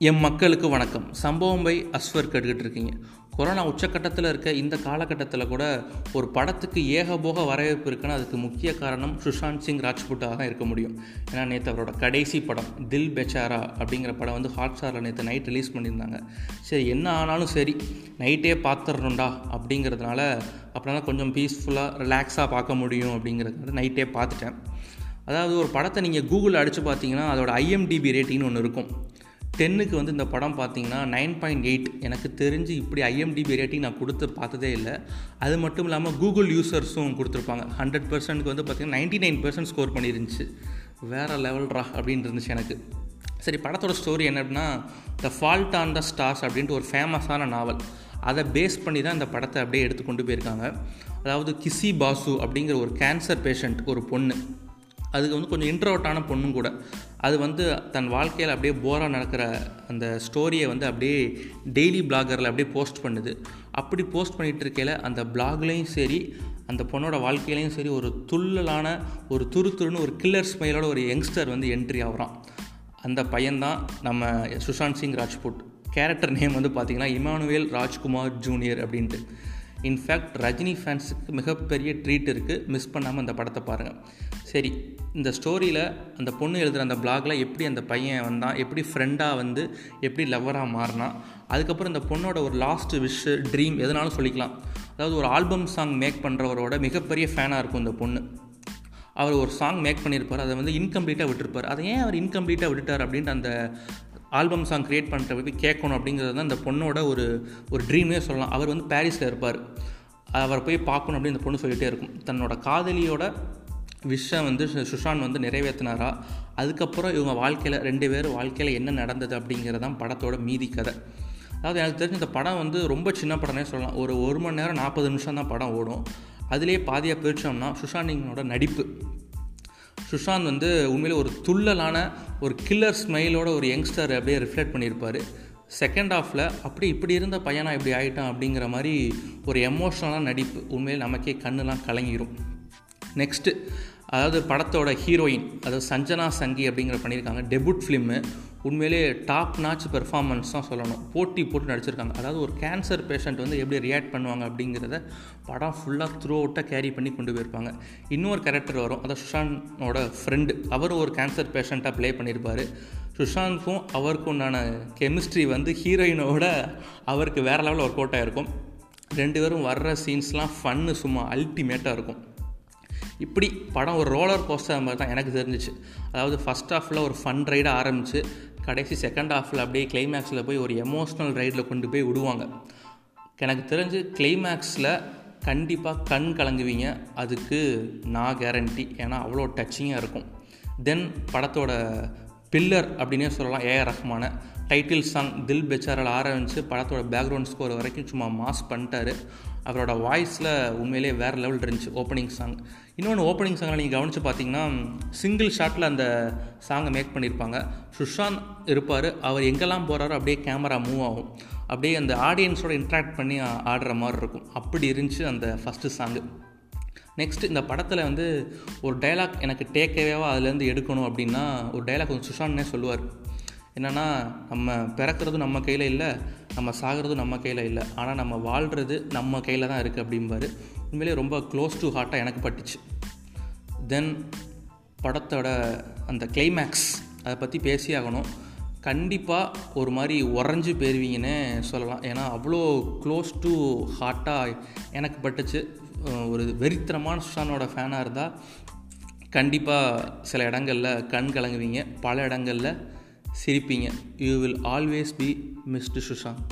M மக்களுக்கு வணக்கம். சம்பவம் பை அஸ்வர் கேட்டுக்கிட்டு இருக்கீங்க கொரோனா உச்சக்கட்டத்தில் இருக்க இந்த காலகட்டத்தில் கூட ஒரு படத்துக்கு ஏகபோக வரவேற்பு இருக்குன்னா அதுக்கு முக்கிய காரணம் சுஷாந்த் சிங் ராஜ்புட்டாக தான் இருக்க முடியும். ஏன்னா நேற்று அவரோட கடைசி படம் தில் பெச்சாரா அப்படிங்கிற படம் வந்து ஹாட் ஸ்டாரில் நேற்று நைட் ரிலீஸ் பண்ணியிருந்தாங்க. சரி என்ன ஆனாலும் சரி நைட்டே பார்த்துடணும்டா அப்படிங்கிறதுனால அப்படின்னா கொஞ்சம் பீஸ்ஃபுல்லாக ரிலாக்ஸாக பார்க்க முடியும் அப்படிங்கிறது நைட்டே பார்த்துட்டேன். அதாவது ஒரு படத்தை நீங்கள் கூகுளில் அடித்து பார்த்தீங்கன்னா அதோட ஐஎம்டிபி ரேட்டிங்னு ஒன்று இருக்கும். டென்னுக்கு வந்து இந்த படம் பார்த்தீங்கன்னா நைன் பாயிண்ட் எயிட். எனக்கு தெரிஞ்சு இப்படி ஐஎம்டிபி ரேட்டிங் நான் கொடுத்து பார்த்ததே இல்லை. அது மட்டும் இல்லாமல் கூகுள் யூசர்ஸும் கொடுத்துருப்பாங்க. ஹண்ட்ரட் பர்சன்ட்க்கு வந்து பார்த்திங்கன்னா நைன்ட்டி நைன் பர்சன்ட் ஸ்கோர் பண்ணியிருந்துச்சு வேறு லெவல்ரா அப்படின்னு இருந்துச்சு எனக்கு. சரி படத்தோட ஸ்டோரி என்ன அப்படின்னா the fault on the stars அப்படின்ட்டு ஒரு ஃபேமஸான நாவல். அதை பேஸ் பண்ணி தான் இந்த படத்தை அப்படியே எடுத்து கொண்டு போயிருக்காங்க. அதாவது கிசி பாசு அப்படிங்கிற ஒரு கேன்சர் பேஷண்ட் ஒரு பொண்ணு. அதுக்கு வந்து கொஞ்சம் இன்ட்ரோவர்ட்டான பொண்ணும் கூட. அது வந்து தன் வாழ்க்கையில் அப்படியே போராக நடக்கிற அந்த ஸ்டோரியை வந்து அப்படியே டெய்லி பிளாகரில் அப்படியே போஸ்ட் பண்ணுது. அப்படி போஸ்ட் பண்ணிகிட்டு இருக்கையில் அந்த பிளாக்லேயும் சரி அந்த பொண்ணோட வாழ்க்கையிலையும் சரி ஒரு துள்ளலான ஒரு துரு துருன்னு ஒரு கில்லர் ஸ்மைலோட ஒரு யங்ஸ்டர் வந்து என்ட்ரி ஆகிறான். அந்த பையன்தான் நம்ம சுஷாந்த் சிங் ராஜ்புட். கேரக்டர் நேம் வந்து பார்த்திங்கன்னா இமானுவேல் ராஜ்குமார் ஜூனியர் அப்படின்ட்டு. இன்ஃபேக்ட் ரஜினி ஃபேன்ஸுக்கு மிகப்பெரிய ட்ரீட் இருக்குது மிஸ் பண்ணாமல் அந்த படத்தை பாருங்கள் சரி இந்த ஸ்டோரியில் அந்த பொண்ணு எழுதுகிற அந்த பிளாகில் எப்படி அந்த பையன் வந்தான் எப்படி ஃப்ரெண்டாக வந்து எப்படி லவ்வராக மாறினான் அதுக்கப்புறம் இந்த பொண்ணோட ஒரு லாஸ்ட் விஷ் ட்ரீம் எதனாலும் சொல்லிக்கலாம். அதாவது ஒரு ஆல்பம் சாங் மேக் பண்ணுறவரோட மிகப்பெரிய ஃபேனாக இருக்கும் இந்த பொண்ணு. அவர் ஒரு சாங் மேக் பண்ணியிருப்பார் அதை வந்து இன்கம்ப்ளீட்டாக விட்டுருப்பார். அதை ஏன் அவர் இன்கம்ப்ளீட்டாக விட்டுட்டார் அப்படின்ட்டு அந்த ஆல்பம் சாங் க்ரியேட் பண்ணுற போய் கேட்கணும் அப்படிங்கிறது தான் இந்த பொண்ணோட ஒரு ஒரு ட்ரீமே சொல்லலாம். அவர் வந்து பாரிஸில் இருப்பார். அவரை போய் பார்க்கணும் அப்படின்னு இந்த பொண்ணு சொல்லிகிட்டே இருக்கும். தன்னோட காதலியோட விஷயம் வந்து சுஷான் வந்து நிறைவேற்றினாரா அதுக்கப்புறம் இவங்க வாழ்க்கையில் ரெண்டு பேரும் வாழ்க்கையில் என்ன நடந்தது அப்படிங்கிறதான் படத்தோட மீதி கதை. அதாவது எனக்கு தெரிஞ்ச இந்த படம் வந்து ரொம்ப சின்ன படம்னே சொல்லலாம். ஒரு ஒரு மணி நேரம் நாற்பது நிமிஷம் தான் படம் ஓடும். அதிலே பாதியாக பிரித்தோம்னா சுஷாந்திங்கனோட நடிப்பு. சுஷாந்த் வந்து உண்மையிலே ஒரு துள்ளலான ஒரு கில்லர் ஸ்மைலோட ஒரு யங்ஸ்டர் அப்படியே ரிஃப்ளெக்ட் பண்ணியிருப்பார். செகண்ட் ஹாஃபில் அப்படி இப்படி இருந்த பையனா இப்படி ஆகிட்டான் அப்படிங்கிற மாதிரி ஒரு எமோஷ்னலான நடிப்பு உண்மையில் நமக்கே கண்ணுலாம் கலங்கிடும் நெக்ஸ்ட்டு அதாவது படத்தோட ஹீரோயின் அதாவது சஞ்சனா சங்கி அப்படிங்கிற பண்ணியிருக்காங்க. டெபுட் ஃபிலிம்மு உண்மையிலே டாப் நாச் பெர்ஃபார்மன்ஸ் தான் சொல்லணும். போட்டி போட்டு நடிச்சிருக்காங்க. அதாவது ஒரு கேன்சர் பேஷண்ட் வந்து எப்படி ரியாக்ட் பண்ணுவாங்க அப்படிங்கிறத படம் ஃபுல்லாக த்ரூ அவுட்டாக கேரி பண்ணி கொண்டு போயிருப்பாங்க. இன்னொரு கேரக்டர் வரும். அதாவது சுஷாந்தோட ஃப்ரெண்டு அவரும் ஒரு கேன்சர் பேஷண்ட்டாக ப்ளே பண்ணியிருப்பார். சுஷாந்த்க்கும் அவருக்கும் உண்டான கெமிஸ்ட்ரி வந்து ஹீரோயினோட அவருக்கு வேறு லெவலில் ஒர்க் அவுட் ஆகிருக்கும் ரெண்டு பேரும் வர்ற சீன்ஸ்லாம் ஃபன்னு சும்மா அல்டிமேட்டாக இருக்கும். இப்படி படம் ஒரு ரோலர் கோஸ்டர் மாதிரி தான் எனக்கு தெரிஞ்சிச்சு. அதாவது ஃபஸ்ட் ஹாஃபில் ஒரு ஃபன் ரைடாக ஆரம்பித்து கடைசி செகண்ட் ஹாஃபில் அப்படியே கிளைமேக்ஸில் போய் ஒரு எமோஷ்னல் ரைடில் கொண்டு போய் விடுவாங்க. எனக்கு தெரிஞ்சு கிளைமேக்ஸில் கண்டிப்பாக கண் கலங்குவீங்க. அதுக்கு நான் கேரண்டி ஏன்னா அவ்வளோ டச்சிங்காக இருக்கும். தென் படத்தோட பில்லர் அப்படின்னே சொல்லலாம். ஏஆர் ரஹ்மான. டைட்டில் சாங் தில் பெச்சாரால் ஆரம்பித்து படத்தோட பேக்ரவுண்ட் ஸ்கோர் வரைக்கும் சும்மா மாஸ் பண்ணிட்டாரு. அவரோட வாய்ஸில் உண்மையிலே வேறு லெவல் இருந்துச்சு ஓப்பனிங் சாங் இன்னொன்று ஓப்பனிங் சாங்கில் நீங்கள் கவனித்து பார்த்தீங்கன்னா சிங்கிள் ஷாட்டில் அந்த சாங்கை மேக் பண்ணியிருப்பாங்க. சுஷாந்த் இருப்பார். அவர் எங்கெல்லாம் போகிறாரோ அப்படியே கேமரா மூவ் ஆகும். அப்படியே அந்த ஆடியன்ஸோட இன்ட்ராக்ட் பண்ணி ஆடுற மாதிரி இருக்கும். அப்படி இருந்துச்சு அந்த ஃபஸ்ட்டு சாங்கு நெக்ஸ்ட் இந்த படத்தில் வந்து ஒரு டைலாக் எனக்கு டேக்கவேவாக அதுலேருந்து எடுக்கணும் அப்படின்னா ஒரு டைலாக் கொஞ்சம் சுஷான்னே சொல்லுவார். என்னென்னா நம்ம பிறக்கிறதும் நம்ம கையில் இல்லை நம்ம சாகிறதும் நம்ம கையில் இல்லை. ஆனால் நம்ம வாழ்கிறது நம்ம கையில் தான் இருக்குது அப்படிம்பாரு. உண்மையிலே ரொம்ப க்ளோஸ் டு ஹார்ட்டாக எனக்கு பட்டுச்சு. தென் படத்தோட அந்த கிளைமேக்ஸ் அதை பற்றி பேசி ஆகணும். கண்டிப்பாக ஒரு மாதிரி உறைஞ்சி போயிருவீங்கன்னு சொல்லலாம். ஏன்னா அவ்வளோ க்ளோஸ் டு ஹார்ட்டாக எனக்கு பட்டுச்சு. ஒரு வெறித்தனமான சுஷானோட ஃபேனாக இருந்தால் கண்டிப்பாக சில இடங்களில் கண் கலங்குவீங்க. பல இடங்களில் சிரிப்பீங்க. You will always be missed Sushant